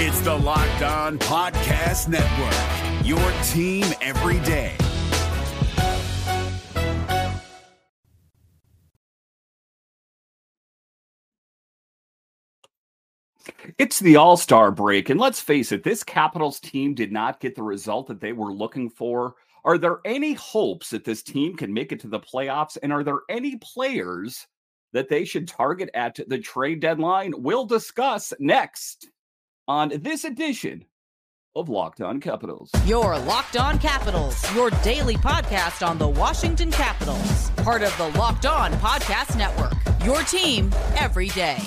It's the Locked On Podcast Network, your team every day. It's the All Star break, and let's face it, this Capitals team did not get the result that they were looking for. Are there any hopes that this team can make it to the playoffs? And are there any players that they should target at the trade deadline? We'll discuss next on this edition of Locked On Capitals. Your Locked On Capitals, your daily podcast on the Washington Capitals, part of the Locked On Podcast Network. Your team every day.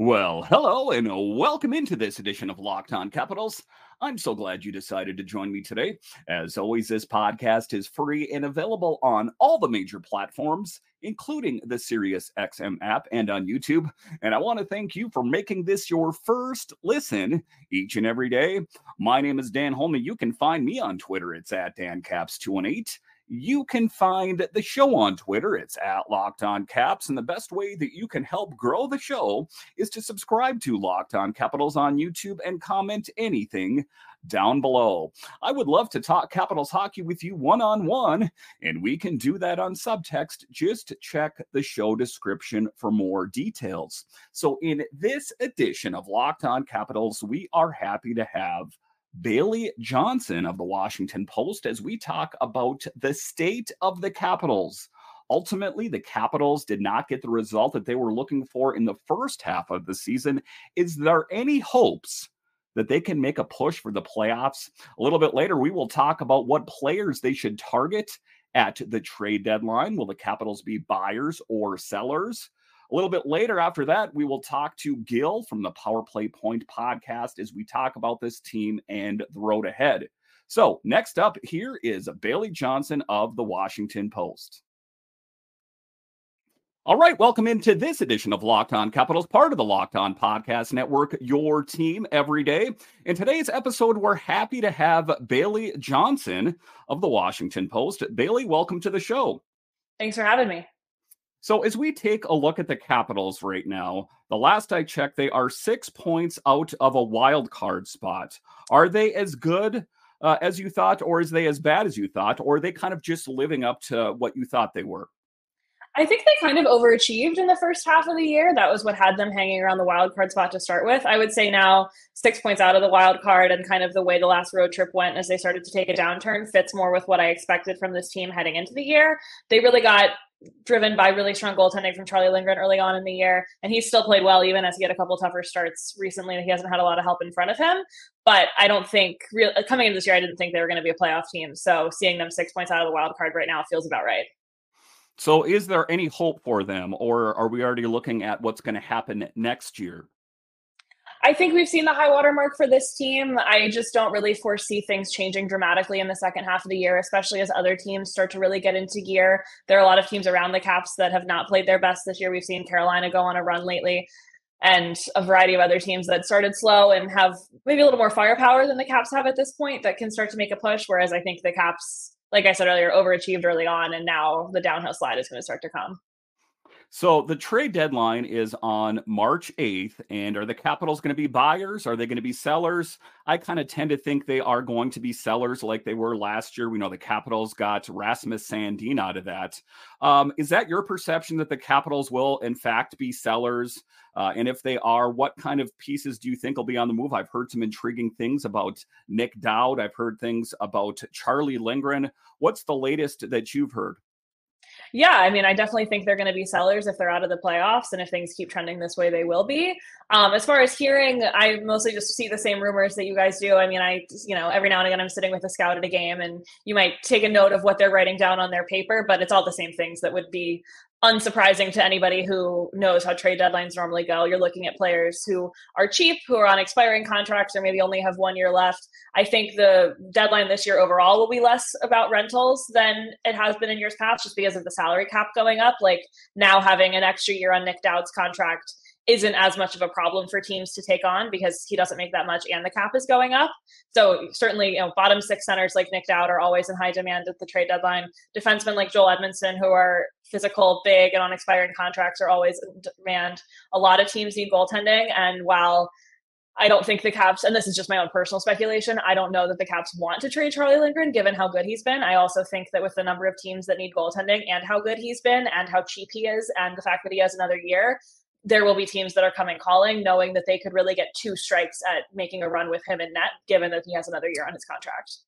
Well, hello and welcome into this edition of Locked On Capitals. I'm so glad you decided to join me today. As always, this podcast is free and available on all the major platforms, including the SiriusXM app and on YouTube. And I want to thank you for making this your first listen each and every day. My name is Dan Holman. You can find me on Twitter. It's at DanCaps218 you can find the show on Twitter. It's at Locked On Caps. And the best way that you can help grow the show is to subscribe to Locked On Capitals on YouTube and comment anything down below. I would love to talk Capitals hockey with you one on one, and we can do that on subtext. Just check the show description for more details. So, in this edition of Locked On Capitals, we are happy to have Bailey Johnson of the Washington Post as we talk about the state of the Capitals. Ultimately, the Capitals did not get the result that they were looking for in the first half of the season. Is there any hopes that they can make a push for the playoffs? A little bit later, we will talk about what players they should target at the trade deadline. Will the Capitals be buyers or sellers? A little bit later after that, we will talk to Gil from the Power Play Point podcast as we talk about this team and the road ahead. So, next up here is Bailey Johnson of the Washington Post. All right, welcome into this edition of Locked On Capitals, part of the Locked On Podcast Network, your team every day. In today's episode, we're happy to have Bailey Johnson of the Washington Post. Bailey, welcome to the show. Thanks for having me. So, as we take a look at the Capitals right now, the last I checked, they are six points out of a wild card spot. Are they as good uh, as you thought, or is they as bad as you thought, or are they kind of just living up to what you thought they were? I think they kind of overachieved in the first half of the year. That was what had them hanging around the wild card spot to start with. I would say now six points out of the wild card and kind of the way the last road trip went as they started to take a downturn fits more with what I expected from this team heading into the year. They really got driven by really strong goaltending from Charlie Lindgren early on in the year. And he's still played well, even as he had a couple tougher starts recently. He hasn't had a lot of help in front of him. But I don't think, real, uh, coming into this year, I didn't think they were going to be a playoff team. So seeing them six points out of the wild card right now feels about right. So is there any hope for them, or are we already looking at what's going to happen next year? I think we've seen the high water mark for this team. I just don't really foresee things changing dramatically in the second half of the year, especially as other teams start to really get into gear. There are a lot of teams around the Caps that have not played their best this year. We've seen Carolina go on a run lately and a variety of other teams that started slow and have maybe a little more firepower than the Caps have at this point that can start to make a push. Whereas I think the Caps, like I said earlier, overachieved early on, and now the downhill slide is going to start to come. So the trade deadline is on March 8th. And are the Capitals going to be buyers? Are they going to be sellers? I kind of tend to think they are going to be sellers like they were last year. We know the Capitals got Rasmus Sandin out of that. Um, is that your perception that the Capitals will, in fact, be sellers? Uh, and if they are, what kind of pieces do you think will be on the move? I've heard some intriguing things about Nick Dowd. I've heard things about Charlie Lindgren. What's the latest that you've heard? Yeah, I mean, I definitely think they're going to be sellers if they're out of the playoffs, and if things keep trending this way, they will be. Um, as far as hearing, I mostly just see the same rumors that you guys do. I mean, I, you know, every now and again, I'm sitting with a scout at a game, and you might take a note of what they're writing down on their paper, but it's all the same things that would be unsurprising to anybody who knows how trade deadlines normally go. You're looking at players who are cheap, who are on expiring contracts, or maybe only have one year left. I think the deadline this year overall will be less about rentals than it has been in years past, just because of the salary cap going up. Like now having an extra year on Nick Dowd's contract isn't as much of a problem for teams to take on because he doesn't make that much and the cap is going up. So certainly, you know, bottom six centers like Nick Dowd are always in high demand at the trade deadline. Defensemen like Joel Edmondson, who are physical, big, and on expiring contracts, are always in demand. A lot of teams need goaltending, and while I don't think the Caps, and this is just my own personal speculation, I don't know that the Caps want to trade Charlie Lindgren given how good he's been. I also think that with the number of teams that need goaltending and how good he's been and how cheap he is and the fact that he has another year, there will be teams that are coming calling, knowing that they could really get two strikes at making a run with him in net, given that he has another year on his contract.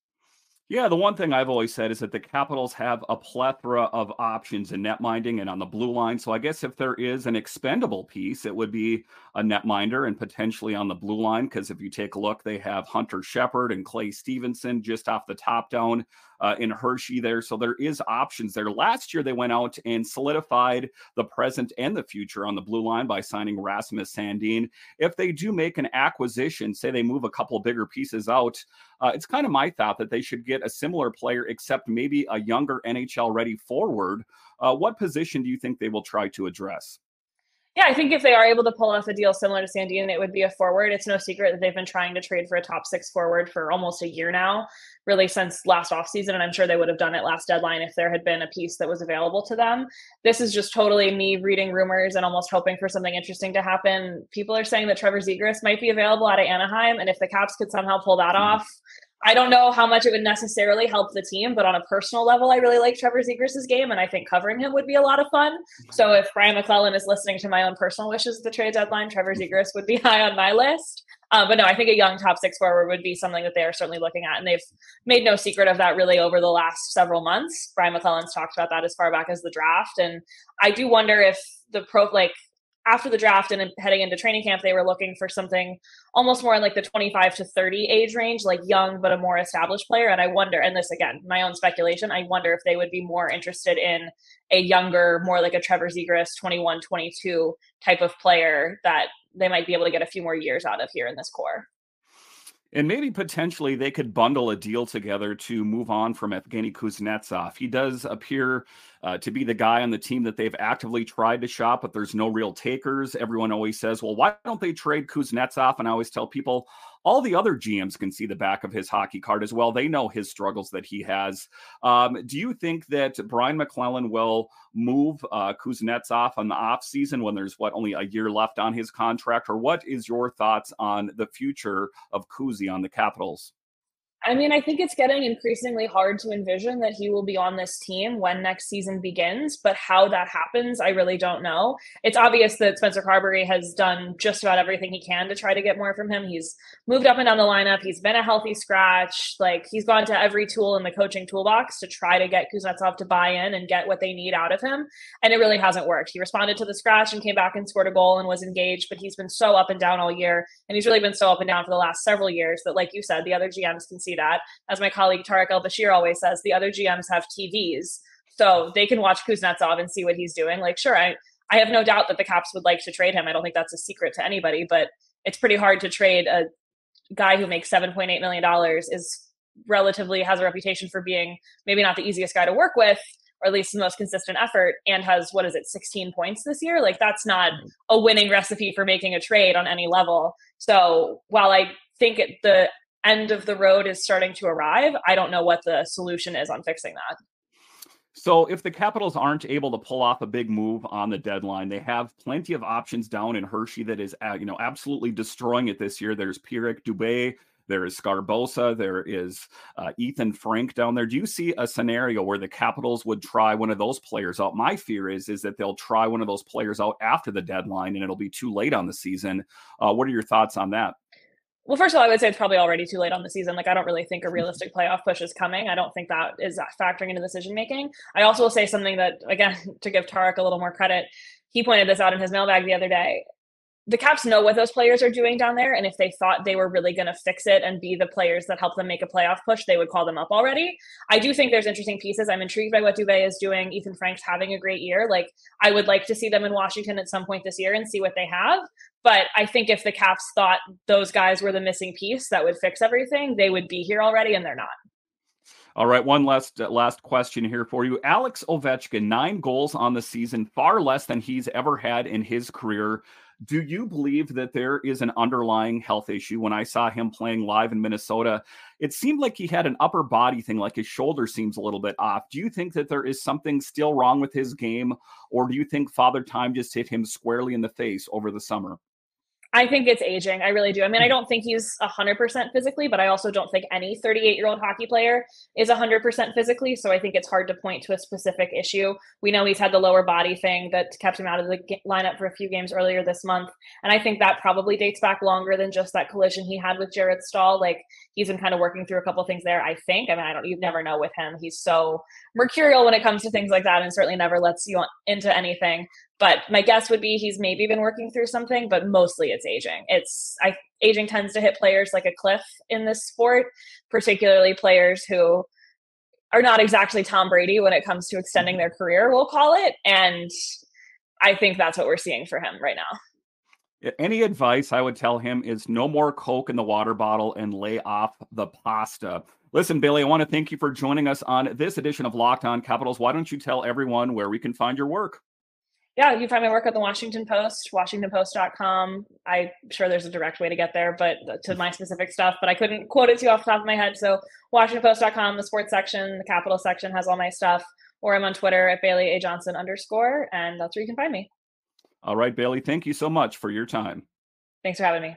Yeah, the one thing I've always said is that the Capitals have a plethora of options in net minding and on the blue line. So I guess if there is an expendable piece, it would be a netminder and potentially on the blue line. Because if you take a look, they have Hunter Shepard and Clay Stevenson just off the top down uh, in Hershey there. So there is options there. Last year, they went out and solidified the present and the future on the blue line by signing Rasmus Sandin. If they do make an acquisition, say they move a couple bigger pieces out, uh, it's kind of my thought that they should get a similar player, except maybe a younger NHL ready forward. Uh, what position do you think they will try to address? Yeah, I think if they are able to pull off a deal similar to Sandin, it would be a forward. It's no secret that they've been trying to trade for a top six forward for almost a year now, really since last offseason. And I'm sure they would have done it last deadline if there had been a piece that was available to them. This is just totally me reading rumors and almost hoping for something interesting to happen. People are saying that Trevor Zegras might be available out of Anaheim. And if the Caps could somehow pull that mm-hmm. off, I don't know how much it would necessarily help the team, but on a personal level, I really like Trevor Zegras' game, and I think covering him would be a lot of fun. So if Brian MacLellan is listening to my own personal wishes at the trade deadline, Trevor Zegras would be high on my list. Uh, but no, I think a young top six forward would be something that they are certainly looking at, and they've made no secret of that really over the last several months. Brian MacLellan's talked about that as far back as the draft, and I do wonder if the pro like after the draft and heading into training camp, they were looking for something almost more in like the 25 to 30 age range, like young but a more established player. And I wonder, and this again, my own speculation, I wonder if they would be more interested in a younger, more like a Trevor Zegras 21, 22 type of player that they might be able to get a few more years out of here in this core. And maybe potentially they could bundle a deal together to move on from Evgeny Kuznetsov. He does appear uh, to be the guy on the team that they've actively tried to shop, but there's no real takers. Everyone always says, well, why don't they trade Kuznetsov? And I always tell people, all the other GMs can see the back of his hockey card as well. They know his struggles that he has. Um, do you think that Brian MacLellan will move uh, Kuznetsov on the off season when there's what only a year left on his contract, or what is your thoughts on the future of Kuzi on the Capitals? I mean, I think it's getting increasingly hard to envision that he will be on this team when next season begins, but how that happens, I really don't know. It's obvious that Spencer Carbery has done just about everything he can to try to get more from him. He's moved up and down the lineup, he's been a healthy scratch. Like, he's gone to every tool in the coaching toolbox to try to get Kuznetsov to buy in and get what they need out of him. And it really hasn't worked. He responded to the scratch and came back and scored a goal and was engaged, but he's been so up and down all year. And he's really been so up and down for the last several years that, like you said, the other GMs can see see that. As my colleague Tarik El-Bashir always says, the other GMs have TVs, so they can watch Kuznetsov and see what he's doing. Like, sure, I I have no doubt that the Caps would like to trade him. I don't think that's a secret to anybody, but it's pretty hard to trade a guy who makes seven point eight million dollars is relatively has a reputation for being maybe not the easiest guy to work with or at least the most consistent effort and has what is it 16 points this year like that's not a winning recipe for making a trade on any level so while i think the end of the road is starting to arrive. I don't know what the solution is on fixing that. So, if the Capitals aren't able to pull off a big move on the deadline, they have plenty of options down in Hershey that is, uh, you know, absolutely destroying it this year. There's Pierrick Dubé, there is Sgarbossa, there is uh, Ethan Frank down there. Do you see a scenario where the Capitals would try one of those players out? My fear is is that they'll try one of those players out after the deadline, and it'll be too late on the season. Uh, what are your thoughts on that? Well, first of all, I would say it's probably already too late on the season. Like, I don't really think a realistic playoff push is coming. I don't think that is factoring into decision making. I also will say something that, again, to give Tarik a little more credit, he pointed this out in his mailbag the other day the Caps know what those players are doing down there. And if they thought they were really going to fix it and be the players that help them make a playoff push, they would call them up already. I do think there's interesting pieces. I'm intrigued by what Dubé is doing. Ethan Frank's having a great year. Like, I would like to see them in Washington at some point this year and see what they have. But I think if the Caps thought those guys were the missing piece that would fix everything, they would be here already, and they're not. All right, one last uh, last question here for you. Alex Ovechkin, nine goals on the season, far less than he's ever had in his career. Do you believe that there is an underlying health issue? When I saw him playing live in Minnesota, it seemed like he had an upper body thing, like his shoulder seems a little bit off. Do you think that there is something still wrong with his game, or do you think Father Time just hit him squarely in the face over the summer? I think it's aging. I really do. I mean, I don't think he's 100% physically, but I also don't think any 38 year old hockey player is 100% physically. So I think it's hard to point to a specific issue. We know he's had the lower body thing that kept him out of the lineup for a few games earlier this month. And I think that probably dates back longer than just that collision he had with Jarret Stoll. Like he's been kind of working through a couple things there, I think. I mean, I don't, you never know with him. He's so mercurial when it comes to things like that and certainly never lets you into anything. But my guess would be he's maybe been working through something, but mostly it's aging. It's I aging tends to hit players like a cliff in this sport, particularly players who are not exactly Tom Brady when it comes to extending their career, we'll call it. And I think that's what we're seeing for him right now. Any advice I would tell him is no more Coke in the water bottle and lay off the pasta. Listen, Billy, I want to thank you for joining us on this edition of Locked On Capitals. Why don't you tell everyone where we can find your work? Yeah, you can find my work at the Washington Post, washingtonpost.com. I'm sure there's a direct way to get there, but to my specific stuff, but I couldn't quote it to you off the top of my head. So washingtonpost.com, the sports section, the capital section has all my stuff, or I'm on Twitter at Bailey A. Johnson underscore, and that's where you can find me. All right, Bailey, thank you so much for your time. Thanks for having me.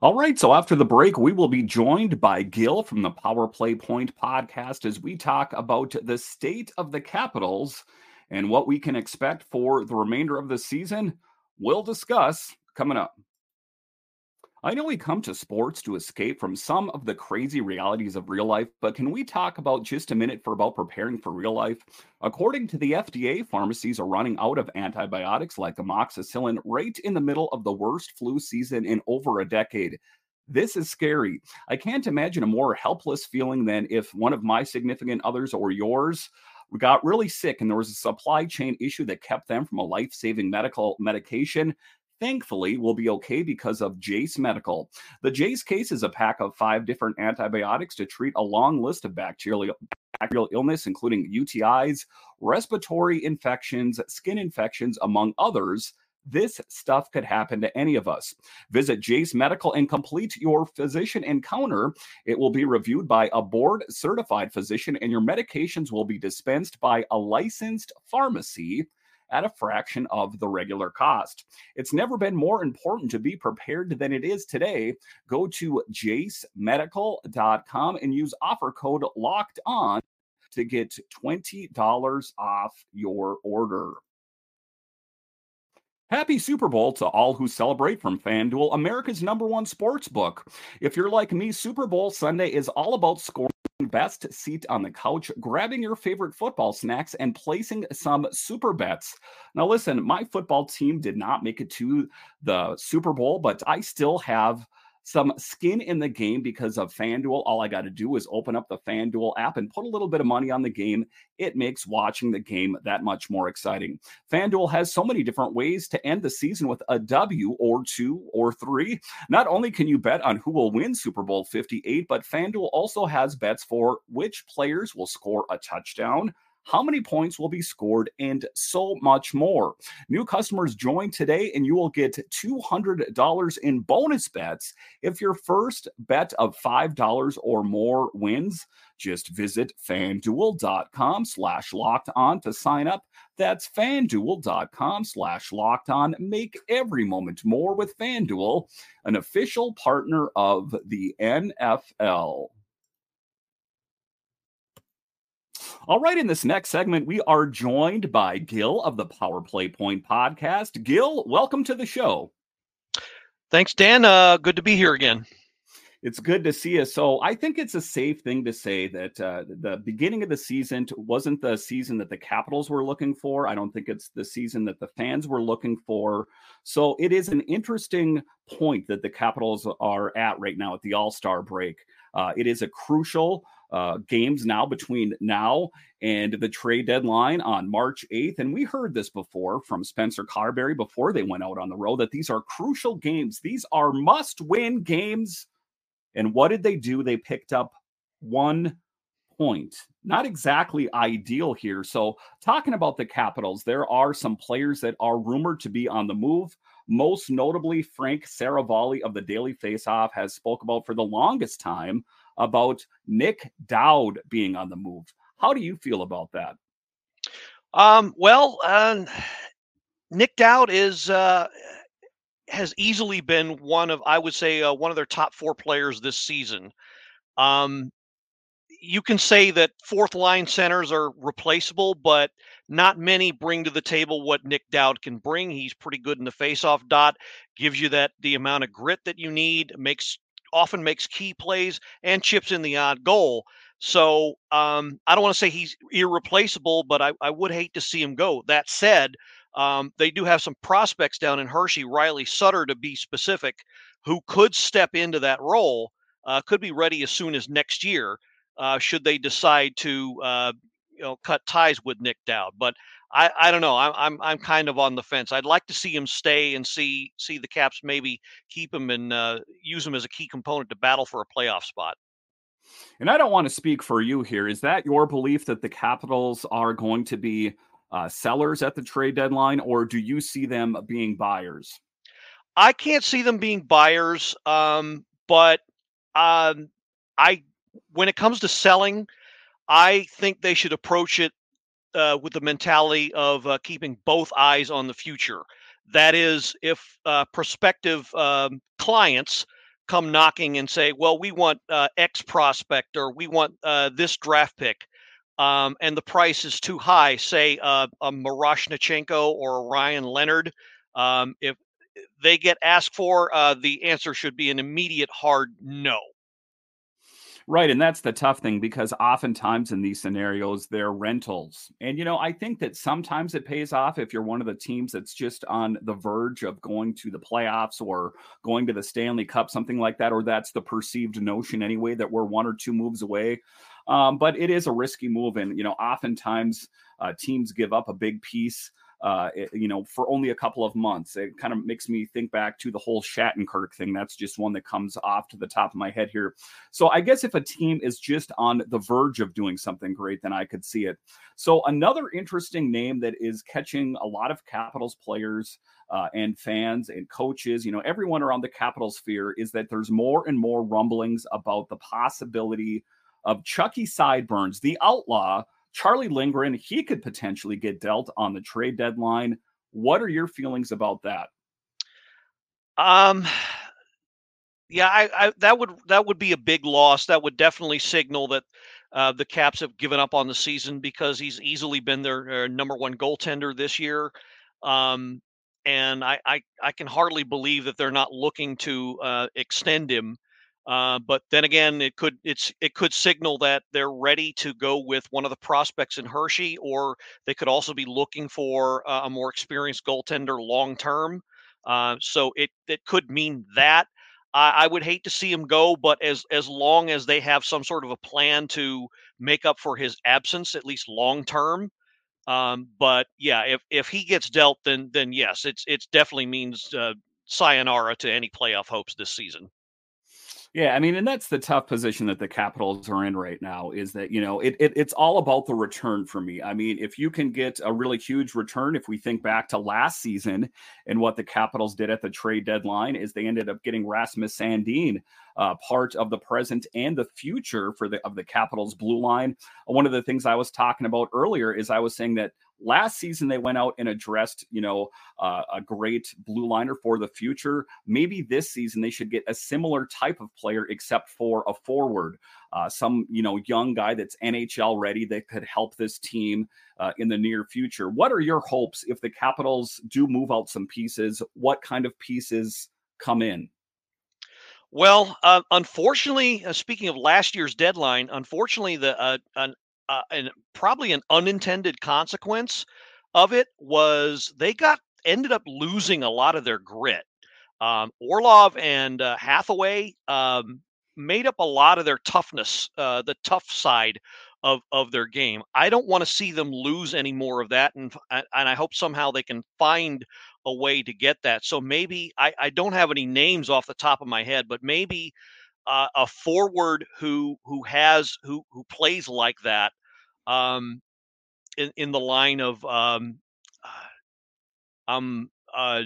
All right. So after the break, we will be joined by Gil from the Power Play Point podcast as we talk about the state of the Capitals and what we can expect for the remainder of the season. We'll discuss coming up. I know we come to sports to escape from some of the crazy realities of real life, but can we talk about just a minute for about preparing for real life? According to the FDA, pharmacies are running out of antibiotics like amoxicillin right in the middle of the worst flu season in over a decade. This is scary. I can't imagine a more helpless feeling than if one of my significant others or yours got really sick and there was a supply chain issue that kept them from a life-saving medical medication thankfully will be okay because of Jase Medical. The Jase case is a pack of five different antibiotics to treat a long list of bacterial bacterial illness, including UTIs, respiratory infections, skin infections, among others. This stuff could happen to any of us. Visit Jase Medical and complete your physician encounter. It will be reviewed by a board certified physician, and your medications will be dispensed by a licensed pharmacy at a fraction of the regular cost. It's never been more important to be prepared than it is today. Go to jasemedical.com and use offer code locked on to get $20 off your order. Happy Super Bowl to all who celebrate from FanDuel, America's number one sports book. If you're like me, Super Bowl Sunday is all about scoring best seat on the couch, grabbing your favorite football snacks, and placing some super bets. Now, listen, my football team did not make it to the Super Bowl, but I still have some skin in the game because of FanDuel. All I got to do is open up the FanDuel app and put a little bit of money on the game. It makes watching the game that much more exciting. FanDuel has so many different ways to end the season with a W or two or three. Not only can you bet on who will win Super Bowl 58, but FanDuel also has bets for which players will score a touchdown how many points will be scored, and so much more. New customers join today, and you will get $200 in bonus bets if your first bet of $5 or more wins. Just visit fanduel.com slash locked on to sign up. That's fanduel.com slash locked on. Make every moment more with Fanduel, an official partner of the NFL. All right, in this next segment, we are joined by Gil of the Power Play Point podcast. Gil, welcome to the show. Thanks, Dan. Uh, good to be here again. It's good to see you. So, I think it's a safe thing to say that uh, the beginning of the season wasn't the season that the Capitals were looking for. I don't think it's the season that the fans were looking for. So, it is an interesting point that the Capitals are at right now at the All Star break. Uh, it is a crucial uh, games now between now and the trade deadline on March 8th. And we heard this before from Spencer Carbery before they went out on the road that these are crucial games. These are must win games. And what did they do? They picked up one point. Not exactly ideal here. So, talking about the Capitals, there are some players that are rumored to be on the move. Most notably, Frank Seravalli of the Daily Faceoff has spoke about for the longest time about Nick Dowd being on the move. How do you feel about that? Um, well, Nick Dowd is uh, has easily been one of, I would say, uh, one of their top four players this season. Um, you can say that fourth line centers are replaceable, but not many bring to the table what Nick Dowd can bring. He's pretty good in the faceoff dot, gives you that the amount of grit that you need, makes often makes key plays and chips in the odd goal. So um, I don't want to say he's irreplaceable, but I, I would hate to see him go. That said, um, they do have some prospects down in Hershey, Riley Sutter to be specific, who could step into that role, uh, could be ready as soon as next year, uh, should they decide to uh, you know cut ties with Nick Dowd. But I, I don't know. I'm, I'm I'm kind of on the fence. I'd like to see him stay and see see the Caps maybe keep him and uh, use him as a key component to battle for a playoff spot. And I don't want to speak for you here. Is that your belief that the Capitals are going to be uh, sellers at the trade deadline, or do you see them being buyers? I can't see them being buyers, um, but um, I, when it comes to selling, I think they should approach it uh, with the mentality of uh, keeping both eyes on the future. That is, if uh, prospective um, clients come knocking and say, "Well, we want uh, X prospect or we want uh, this draft pick," um, and the price is too high, say uh, a Miroshnichenko or a Ryan Leonard, um, if they get asked for, the answer should be an immediate hard no. Right. And that's the tough thing because oftentimes in these scenarios, they're rentals. And, you know, I think that sometimes it pays off if you're one of the teams that's just on the verge of going to the playoffs or going to the Stanley Cup, something like that, or that's the perceived notion anyway that we're one or two moves away. Um, but it is a risky move. And, you know, oftentimes uh, teams give up a big piece uh, you know, for only a couple of months. It kind of makes me think back to the whole Shattenkirk thing. That's just one that comes off to the top of my head here. So I guess if a team is just on the verge of doing something great, then I could see it. So another interesting name that is catching a lot of Capitals players uh, and fans and coaches, you know, everyone around the Capital sphere is that there's more and more rumblings about the possibility of Chucky Sideburns, the outlaw, Charlie Lindgren, he could potentially get dealt on the trade deadline. What are your feelings about that? Um, yeah, I, I, that would that would be a big loss. That would definitely signal that uh, the Caps have given up on the season because he's easily been their uh, number one goaltender this year. Um, and I, I, I can hardly believe that they're not looking to uh, extend him uh, but then again, it could it's it could signal that they're ready to go with one of the prospects in Hershey, or they could also be looking for a more experienced goaltender long term. Uh, so it it could mean that. I, I would hate to see him go, but as as long as they have some sort of a plan to make up for his absence, at least long term. Um, but yeah, if if he gets dealt, then then yes, it's it's definitely means uh, sayonara to any playoff hopes this season. Yeah, I mean, and that's the tough position that the Capitals are in right now is that, you know, it, it, it's all about the return for me. I mean, if you can get a really huge return, if we think back to last season and what the Capitals did at the trade deadline, is they ended up getting Rasmus Sandin, uh, part of the present and the future for the of the Capitals blue line. One of the things I was talking about earlier is I was saying that Last season, they went out and addressed, you know, uh, a great blue liner for the future. Maybe this season they should get a similar type of player, except for a forward, uh, some, you know, young guy that's NHL ready that could help this team uh, in the near future. What are your hopes if the Capitals do move out some pieces? What kind of pieces come in? Well, uh, unfortunately, uh, speaking of last year's deadline, unfortunately, the uh, an uh, and probably an unintended consequence of it was they got ended up losing a lot of their grit. Um, Orlov and uh, Hathaway um, made up a lot of their toughness, uh, the tough side of of their game. I don't want to see them lose any more of that, and and I hope somehow they can find a way to get that. So maybe I, I don't have any names off the top of my head, but maybe uh, a forward who who has who who plays like that um, in in the line of um, um uh,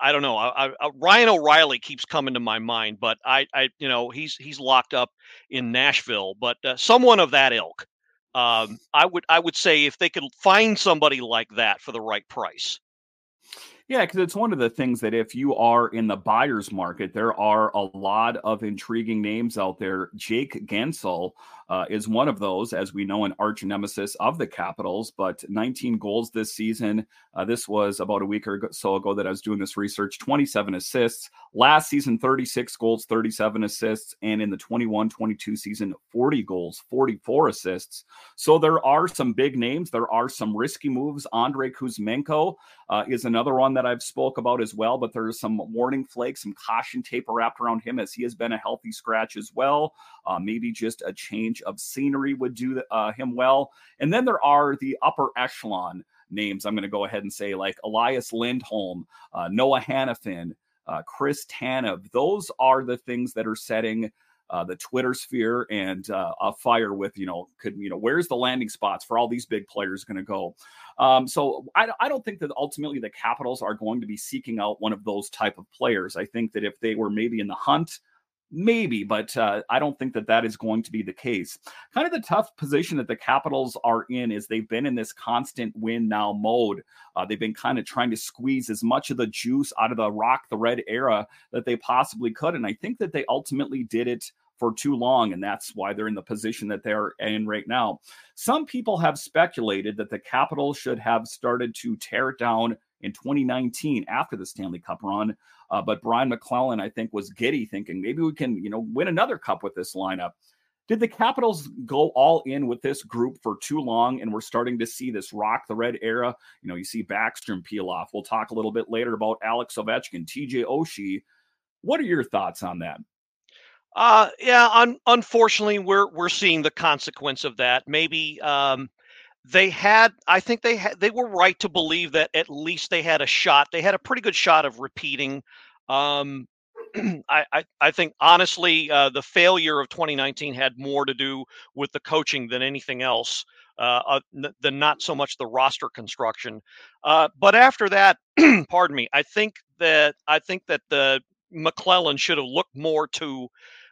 I don't know. I, I, Ryan O'Reilly keeps coming to my mind, but I, I, you know, he's he's locked up in Nashville. But uh, someone of that ilk, um, I would I would say if they could find somebody like that for the right price, yeah, because it's one of the things that if you are in the buyer's market, there are a lot of intriguing names out there. Jake Guentzel uh, is one of those, as we know, an arch nemesis of the Capitals, but 19 goals this season. Uh, this was about a week or so ago that I was doing this research 27 assists. Last season, 36 goals, 37 assists. And in the 21 22 season, 40 goals, 44 assists. So there are some big names. There are some risky moves. Andre Kuzmenko uh, is another one that I've spoke about as well, but there's some warning flakes, some caution tape wrapped around him as he has been a healthy scratch as well. Uh, maybe just a change of scenery would do uh, him well. And then there are the upper echelon names. I'm going to go ahead and say like Elias Lindholm, uh, Noah Hanifin, uh, Chris Tanev. Those are the things that are setting uh, the Twitter sphere and uh, a fire with, you know, could, you know, where's the landing spots for all these big players going to go? Um, so I, I don't think that ultimately the Capitals are going to be seeking out one of those type of players. I think that if they were maybe in the hunt, maybe, but uh, I don't think that that is going to be the case. Kind of the tough position that the Capitals are in is they've been in this constant win now mode. Uh, they've been kind of trying to squeeze as much of the juice out of the Rock the Red era that they possibly could, and I think that they ultimately did it for too long, and that's why they're in the position that they're in right now. Some people have speculated that the Capitals should have started to tear it down in 2019 after the Stanley Cup run. Uh, but Brian MacLellan, I think, was giddy, thinking maybe we can, you know, win another cup with this lineup. Did the Capitals go all in with this group for too long, and we're starting to see this rock the red era? You know, you see Backstrom peel off. We'll talk a little bit later about Alex Ovechkin, TJ Oshie. What are your thoughts on that? Uh, yeah. Un- unfortunately, we're we're seeing the consequence of that. Maybe um, they had. I think they had. They were right to believe that at least they had a shot. They had a pretty good shot of repeating. Um, I, I, I think honestly, uh, the failure of 2019 had more to do with the coaching than anything else. Uh, uh, than not so much the roster construction. Uh, but after that, pardon me, I think that I think that the MacLellan should have looked more to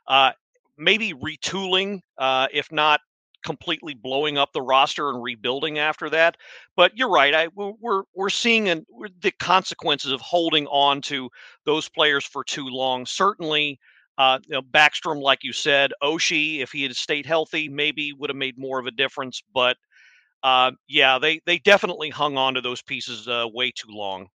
uh, maybe retooling, uh, if not completely blowing up the roster and rebuilding after that. But you're right. I we're we're seeing an, the consequences of holding on to those players for too long. Certainly, uh, you know, Backstrom, like you said, Oshie, if he had stayed healthy, maybe would have made more of a difference. But uh, yeah, they they definitely hung on to those pieces uh, way too long.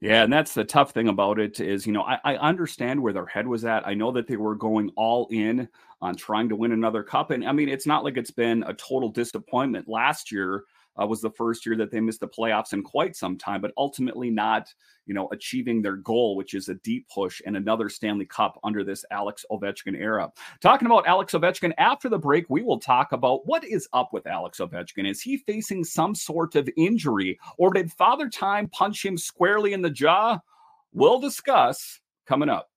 Yeah, and that's the tough thing about it is, you know, I, I, understand where their head was at. I know that they were going all in on trying to win another cup. And I mean, it's not like it's been a total disappointment. Last year, uh, was the first year that they missed the playoffs in quite some time, but ultimately not, you know, achieving their goal, which is a deep push and another Stanley Cup under this Alex Ovechkin era. Talking about Alex Ovechkin after the break, we will talk about what is up with Alex Ovechkin. Is he facing some sort of injury, or did Father Time punch him squarely in the jaw? We'll discuss coming up.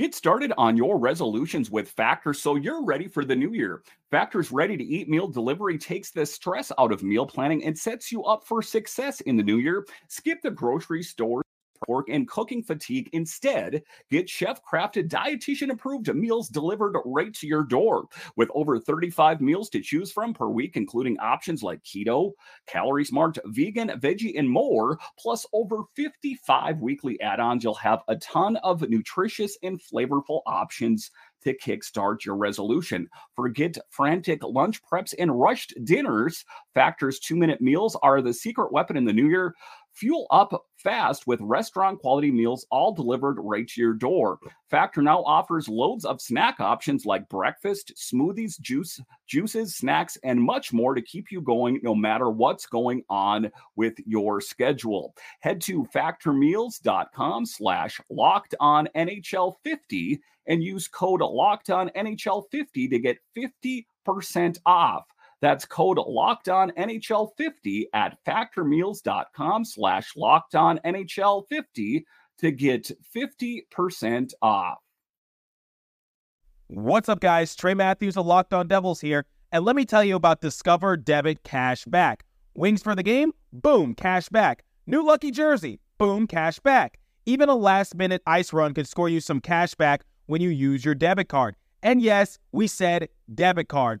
Get started on your resolutions with Factor so you're ready for the new year. Factor's ready to eat meal delivery takes the stress out of meal planning and sets you up for success in the new year. Skip the grocery store pork and cooking fatigue. Instead, get chef crafted, dietitian approved meals delivered right to your door. With over 35 meals to choose from per week, including options like keto, calorie smart, vegan, veggie, and more, plus over 55 weekly add ons, you'll have a ton of nutritious and flavorful options to kickstart your resolution. Forget frantic lunch preps and rushed dinners. Factor's two minute meals are the secret weapon in the new year. Fuel up fast with restaurant quality meals all delivered right to your door. Factor now offers loads of snack options like breakfast, smoothies, juice, juices, snacks, and much more to keep you going no matter what's going on with your schedule. Head to factormeals.com slash locked on NHL 50 and use code locked on NHL 50 to get 50% off. That's code locked on NHL 50 at factormeals.com slash locked on NHL 50 to get 50% off. What's up, guys? Trey Matthews of Locked On Devils here, and let me tell you about Discover Debit Cash Back. Wings for the game? Boom, cash back. New lucky jersey? Boom, cash back. Even a last minute ice run could score you some cash back when you use your debit card. And yes, we said debit card.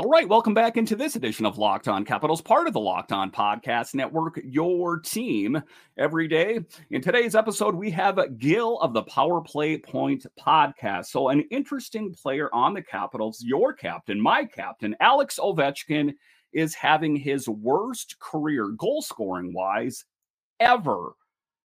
All right, welcome back into this edition of Locked On Capitals, part of the Locked On Podcast Network, your team every day. In today's episode, we have Gil of the Power Play Point podcast. So, an interesting player on the Capitals, your captain, my captain, Alex Ovechkin, is having his worst career goal scoring wise ever.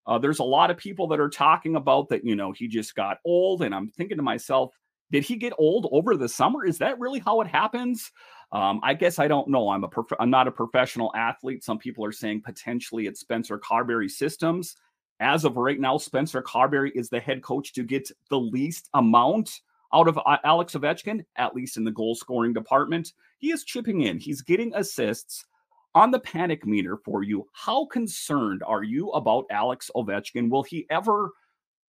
Uh, there's a lot of people that are talking about that, you know, he just got old. And I'm thinking to myself, did he get old over the summer? Is that really how it happens? Um, I guess I don't know. I'm a prof- I'm not a professional athlete. Some people are saying potentially it's Spencer Carbery systems. As of right now, Spencer Carbery is the head coach to get the least amount out of uh, Alex Ovechkin, at least in the goal scoring department. He is chipping in. He's getting assists on the panic meter for you. How concerned are you about Alex Ovechkin? Will he ever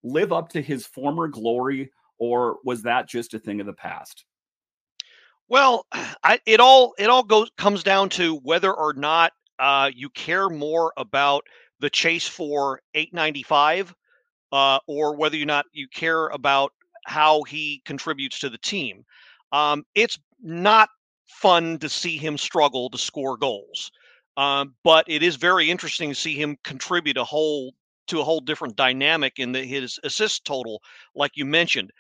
live up to his former glory? Or was that just a thing of the past? Well, I, it all it all goes comes down to whether or not uh, you care more about the chase for 895 uh, or whether or not you care about how he contributes to the team. Um, it's not fun to see him struggle to score goals, um, but it is very interesting to see him contribute a whole to a whole different dynamic in the, his assist total, like you mentioned.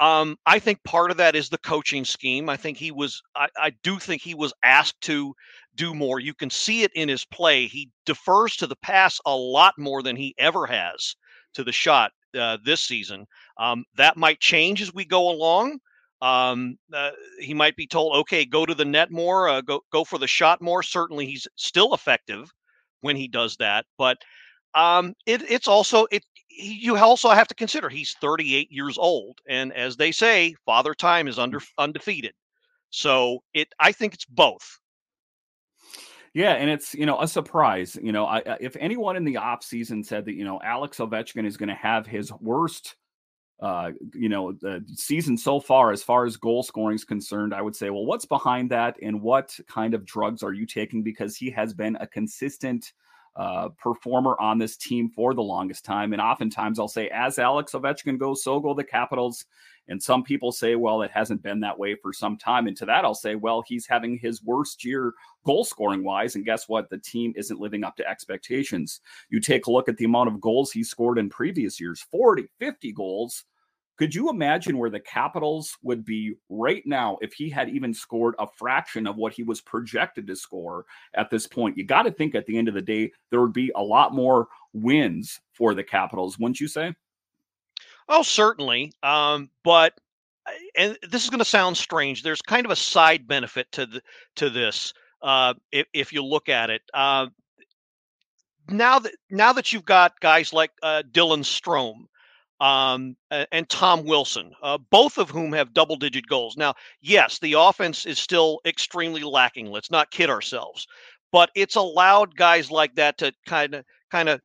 Um, I think part of that is the coaching scheme. I think he was, I, I, do think he was asked to do more. You can see it in his play. He defers to the pass a lot more than he ever has to the shot uh, this season. Um, that might change as we go along. Um, uh, he might be told, okay, go to the net more, uh, go go for the shot more. Certainly, he's still effective when he does that, but um, it, it's also it you also have to consider he's 38 years old, and as they say, Father Time is under undefeated. So it, I think it's both. Yeah, and it's you know a surprise. You know, I, if anyone in the off season said that you know Alex Ovechkin is going to have his worst, uh, you know, the season so far as far as goal scoring is concerned, I would say, well, what's behind that, and what kind of drugs are you taking? Because he has been a consistent uh, performer on this team for the longest time. And oftentimes I'll say, as Alex Ovechkin goes, so go the Capitals. And some people say, well, it hasn't been that way for some time. And to that, I'll say, well, he's having his worst year goal scoring wise. And guess what? The team isn't living up to expectations. You take a look at the amount of goals he scored in previous years 40, 50 goals. Could you imagine where the Capitals would be right now if he had even scored a fraction of what he was projected to score at this point? You got to think at the end of the day, there would be a lot more wins for the Capitals, wouldn't you say? Oh, certainly. Um, but and this is going to sound strange. There's kind of a side benefit to the to this uh, if, if you look at it. Uh, now that now that you've got guys like uh, Dylan Strome, um, and Tom Wilson, uh, both of whom have double digit goals. Now, yes, the offense is still extremely lacking. Let's not kid ourselves, but it's allowed guys like that to kind of kind of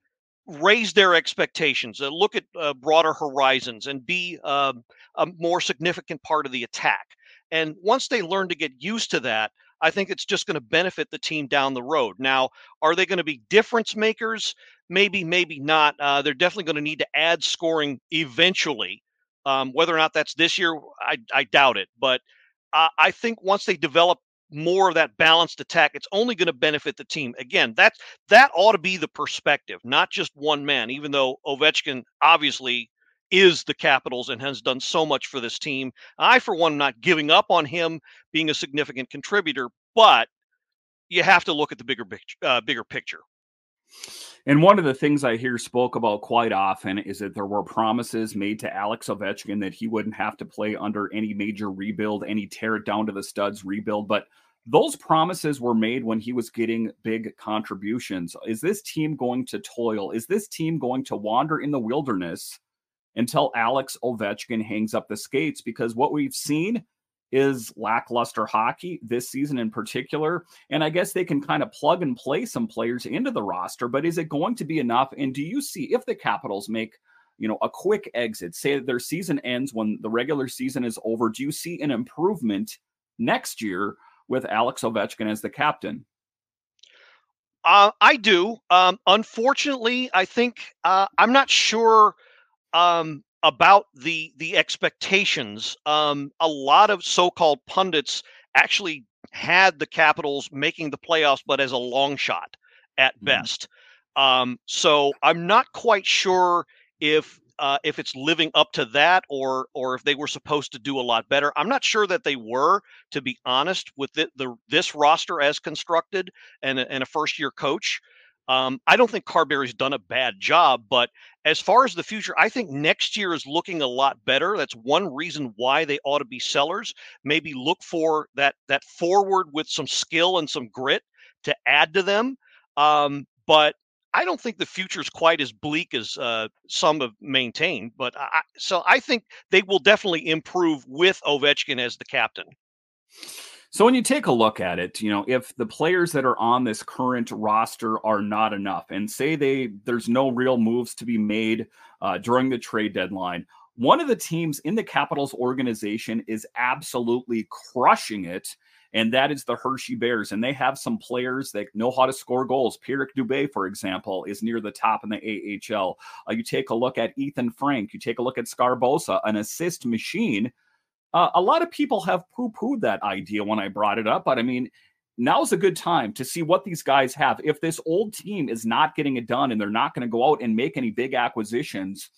raise their expectations, uh, look at uh, broader horizons, and be um, a more significant part of the attack. And once they learn to get used to that, I think it's just going to benefit the team down the road. Now, are they going to be difference makers? Maybe, maybe not. Uh, they're definitely going to need to add scoring eventually. Um, whether or not that's this year, I, I doubt it. But uh, I think once they develop more of that balanced attack, it's only going to benefit the team. Again, that's that ought to be the perspective, not just one man. Even though Ovechkin obviously is the Capitals and has done so much for this team. I, for one, am not giving up on him being a significant contributor, but you have to look at the bigger, uh, bigger picture. And one of the things I hear spoke about quite often is that there were promises made to Alex Ovechkin that he wouldn't have to play under any major rebuild, any tear it down to the studs rebuild. But those promises were made when he was getting big contributions. Is this team going to toil? Is this team going to wander in the wilderness until Alex Ovechkin hangs up the skates? Because what we've seen is lackluster hockey this season in particular. And I guess they can kind of plug and play some players into the roster, but is it going to be enough? And do you see if the Capitals make you know a quick exit say their season ends when the regular season is over do you see an improvement next year with alex ovechkin as the captain uh, i do um, unfortunately i think uh, i'm not sure um, about the the expectations. Um, a lot of so-called pundits actually had the Capitals making the playoffs, but as a long shot at mm-hmm. best. Um, so I'm not quite sure if uh, if it's living up to that or or if they were supposed to do a lot better. I'm not sure that they were, to be honest, with the, the this roster as constructed and and a first year coach. Um, I don't think Carbery's done a bad job, but as far as the future, I think next year is looking a lot better. That's one reason why they ought to be sellers. Maybe look for that that forward with some skill and some grit to add to them. Um, but I don't think the future is quite as bleak as uh, some have maintained. But I, so I think they will definitely improve with Ovechkin as the captain. So when you take a look at it, you know, if the players that are on this current roster are not enough, and say they there's no real moves to be made uh, during the trade deadline, one of the teams in the Capitals organization is absolutely crushing it, and that is the Hershey Bears. And they have some players that know how to score goals. Pierrick Dubé, for example, is near the top in the AHL. Uh, you take a look at Ethan Frank, you take a look at Sgarbossa, an assist machine uh, a lot of people have poo pooed that idea when I brought it up, but I mean, now's a good time to see what these guys have. If this old team is not getting it done and they're not going to go out and make any big acquisitions,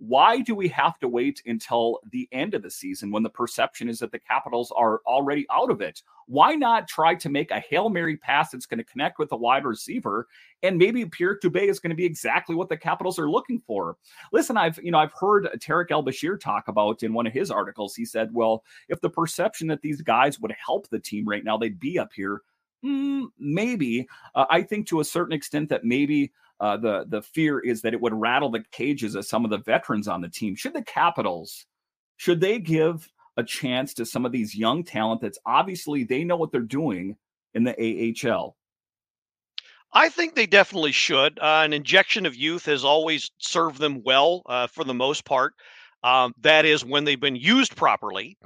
why do we have to wait until the end of the season when the perception is that the Capitals are already out of it? Why not try to make a Hail Mary pass that's going to connect with a wide receiver? And maybe Pierrick Dubé is going to be exactly what the Capitals are looking for. Listen, I've you know I've heard Tarik El-Bashir talk about in one of his articles. He said, "Well, if the perception that these guys would help the team right now, they'd be up here." Mm, maybe. Uh, I think to a certain extent that maybe uh, the the fear is that it would rattle the cages of some of the veterans on the team. Should the Capitals should they give a chance to some of these young talent that's obviously they know what they're doing in the AHL? I think they definitely should. Uh, an injection of youth has always served them well uh, for the most part. Um, that is when they've been used properly.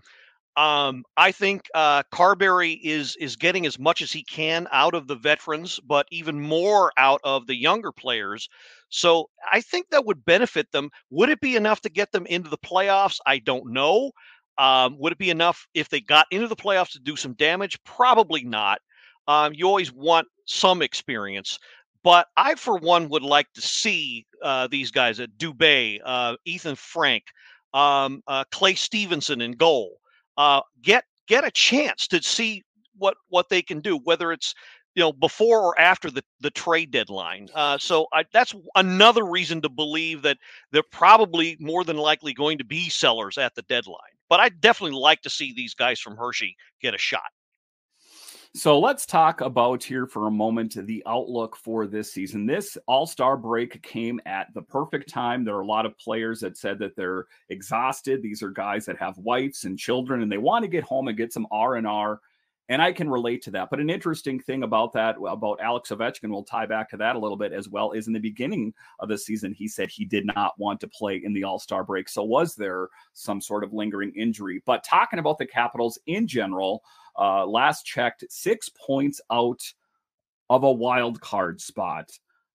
Um, I think uh, Carbery is is getting as much as he can out of the veterans, but even more out of the younger players. So I think that would benefit them. Would it be enough to get them into the playoffs? I don't know. Um, would it be enough if they got into the playoffs to do some damage? Probably not. Um, you always want some experience, but I, for one, would like to see uh, these guys at Dubé, uh, Ethan Frank, um, uh, Clay Stevenson in goal uh, get get a chance to see what what they can do, whether it's you know before or after the the trade deadline. Uh, so I, that's another reason to believe that they're probably more than likely going to be sellers at the deadline. But I definitely like to see these guys from Hershey get a shot. So let's talk about here for a moment the outlook for this season. This All Star break came at the perfect time. There are a lot of players that said that they're exhausted. These are guys that have wives and children, and they want to get home and get some R and R. And I can relate to that. But an interesting thing about that, about Alex Ovechkin, we'll tie back to that a little bit as well, is in the beginning of the season, he said he did not want to play in the All Star break. So was there some sort of lingering injury? But talking about the Capitals in general, uh, last checked, six points out of a wild card spot.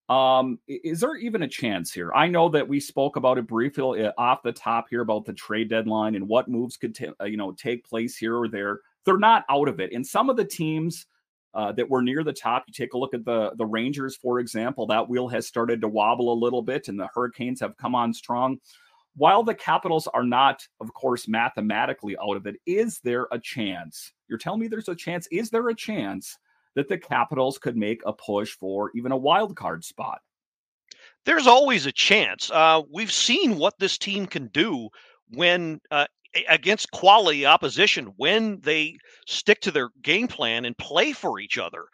Um, is there even a chance here? I know that we spoke about it briefly uh, off the top here about the trade deadline and what moves could t- uh, you know take place here or there. They're not out of it, and some of the teams uh, that were near the top. You take a look at the the Rangers, for example. That wheel has started to wobble a little bit, and the Hurricanes have come on strong while the Capitals are not, of course, mathematically out of it, is there a chance? You're telling me there's a chance. Is there a chance that the Capitals could make a push for even a wild card spot? There's always a chance. Uh, we've seen what this team can do when uh, against quality opposition when they stick to their game plan and play for each other.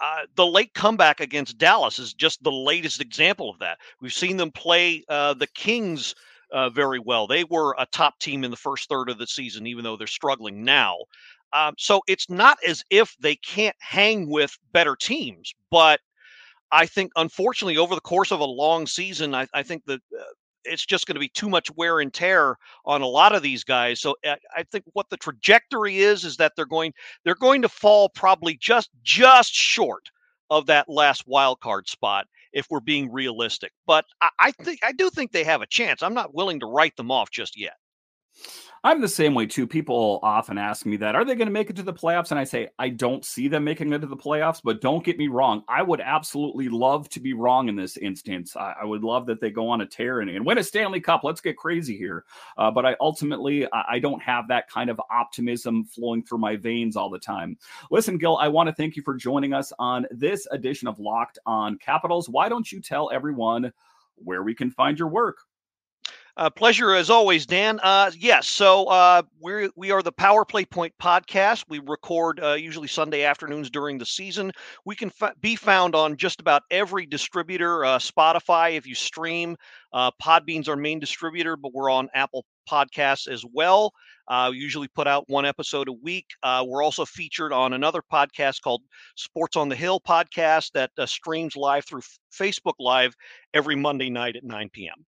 Uh, the late comeback against Dallas is just the latest example of that. We've seen them play uh, the Kings uh, very well. They were a top team in the first third of the season, even though they're struggling now. Um, so it's not as if they can't hang with better teams, but I think unfortunately over the course of a long season, I, I think that uh, it's just going to be too much wear and tear on a lot of these guys. So uh, I think what the trajectory is is that they're going they're going to fall probably just just short of that last wild card spot if we're being realistic. But I, I think I do think they have a chance. I'm not willing to write them off just yet. I'm the same way too. People often ask me that, are they going to make it to the playoffs? And I say, I don't see them making it to the playoffs, but don't get me wrong. I would absolutely love to be wrong in this instance. I, I would love that they go on a tear and, and, win a Stanley Cup. Let's get crazy here. Uh, but I ultimately, I, I don't have that kind of optimism flowing through my veins all the time. Listen, Gil, I want to thank you for joining us on this edition of Locked on Capitals. Why don't you tell everyone where we can find your work? Uh, pleasure as always, Dan. Uh, yes, so uh, we we are the Power Play Point podcast. We record uh, usually Sunday afternoons during the season. We can f- be found on just about every distributor. Uh, Spotify, if you stream. Uh, Podbean's our main distributor, but we're on Apple Podcasts as well. we usually put out one episode a week. we're also featured on another podcast called Sports on the Hill podcast that streams live through Facebook Live every Monday night at 9 p.m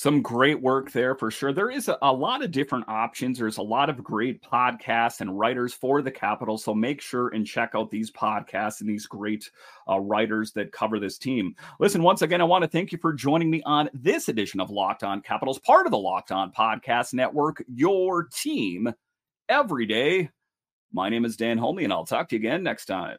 some great work there for sure. There is a, a, lot of different options. There's a lot of great podcasts and writers for the Capital. So make sure and check out these podcasts and these great uh, writers that cover this team. Listen, once again, I want to thank you for joining me on this edition of Locked On Capitals, part of the Locked On Podcast Network, your team every day. My name is Dan Holmi, and I'll talk to you again next time.